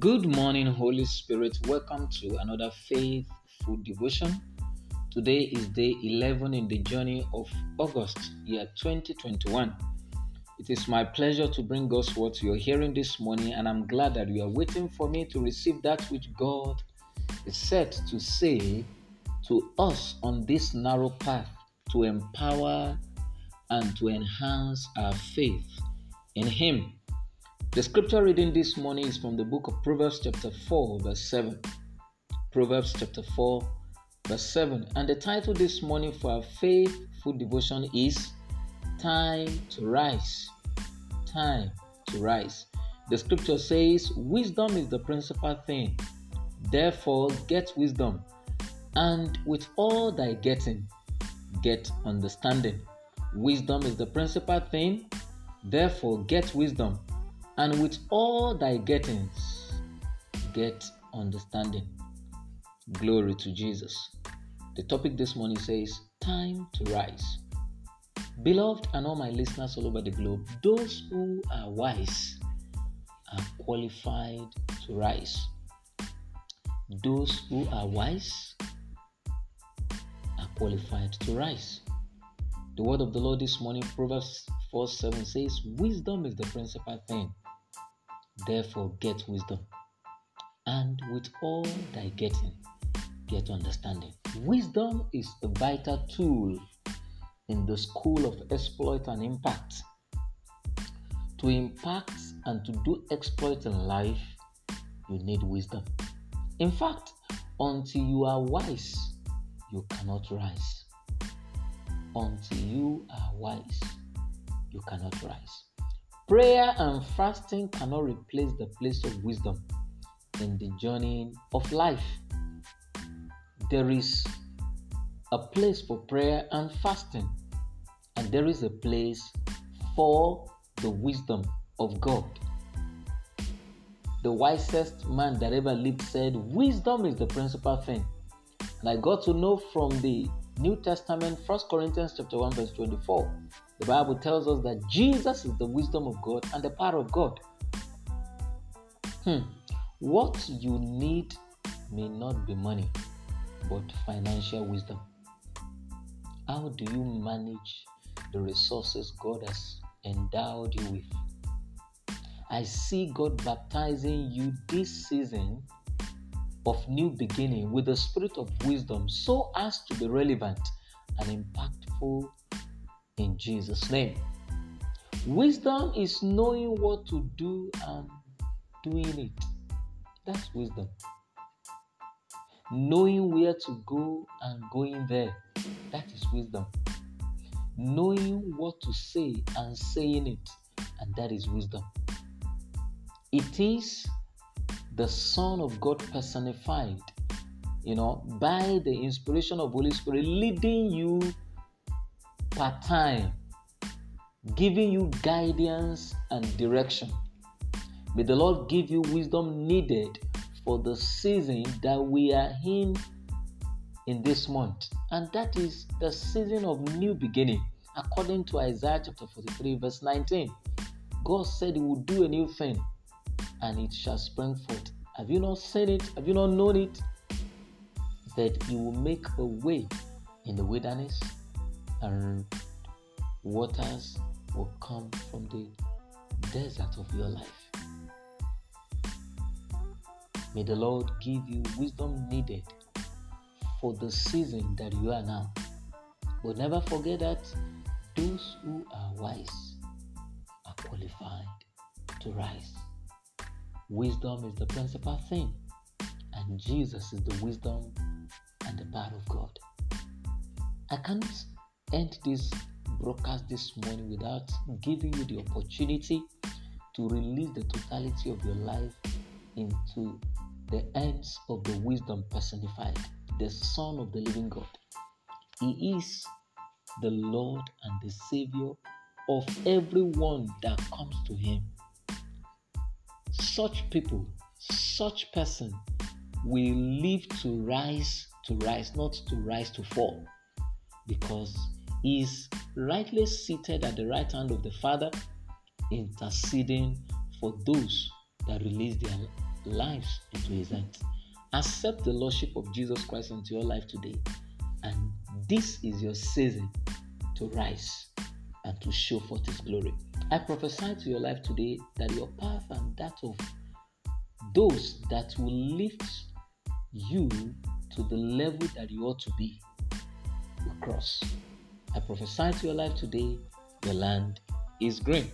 Good morning, Holy Spirit. Welcome to another faithful devotion. Today is day 11 in the journey of August, year 2021. It is my pleasure to bring God's word to your hearing this morning, and I'm glad that you are waiting for me to receive that which God is set to say to us on this narrow path to empower and to enhance our faith in Him. The scripture reading this morning is from the book of Proverbs, chapter 4, verse 7. Proverbs, chapter 4, verse 7. And the title this morning for our faith food devotion is Time to Rise. Time to Rise. The scripture says, Wisdom is the principal thing. Therefore, get wisdom, and with all thy getting, get understanding. Wisdom is the principal thing. Therefore, get wisdom and with all thy gettings, get understanding. Glory to Jesus. The topic this morning says, Time to rise. Beloved, and all my listeners all over the globe, those who are wise are qualified to rise. Those who are wise are qualified to rise. The word of the Lord this morning, Proverbs 4 7 says, Wisdom is the principal thing Therefore, get wisdom. And with all thy getting, get understanding. Wisdom is a vital tool in the school of exploit and impact. To impact and to do exploit in life, you need wisdom. In fact, until you are wise, you cannot rise. Until you are wise, you cannot rise. Prayer and fasting cannot replace the place of wisdom in the journey of life. There is a place for prayer and fasting, and there is a place for the wisdom of God. The wisest man that ever lived said, Wisdom is the principal thing. And I got to know from the New Testament, 1 Corinthians chapter 1, verse 24 the Bible tells us that Jesus is the wisdom of God and the power of God. Hmm. What you need may not be money, but financial wisdom. How do you manage the resources God has endowed you with? I see God baptizing you this season of new beginning with the spirit of wisdom so as to be relevant and impactful in Jesus' name. Wisdom is knowing what to do and doing it. That's wisdom. Knowing where to go and going there. That is wisdom. Knowing what to say and saying it. And that is wisdom. It is the Son of God personified, you know, by the inspiration of Holy Spirit leading you part time, giving you guidance and direction. May the Lord give you wisdom needed for the season that we are in in this month. And that is the season of new beginning, according to Isaiah chapter 43, verse 19. God said He will do a new thing and it shall spring forth. Have you not seen it? Have you not known it? That He will make a way in the wilderness and waters will come from the desert of your life. May the Lord give you wisdom needed for the season that you are now. But never forget that those who are wise are qualified to rise. Wisdom is the principal thing, and Jesus is the wisdom and the power of God. I can't end this broadcast this morning without giving you the opportunity to release the totality of your life into the hands of the wisdom personified, the Son of the living God. He is the Lord and the Savior of everyone that comes to Him. Such people, such person will live to rise to rise, not to rise to fall, because is rightly seated at the right hand of the Father, interceding for those that release their lives into His hands. Accept the Lordship of Jesus Christ into your life today, and this is your season to rise and to show forth His glory. I prophesy to your life today that your path and that of those that will lift you to the level that you ought to be will cross. I prophesy to your life today, your land is green.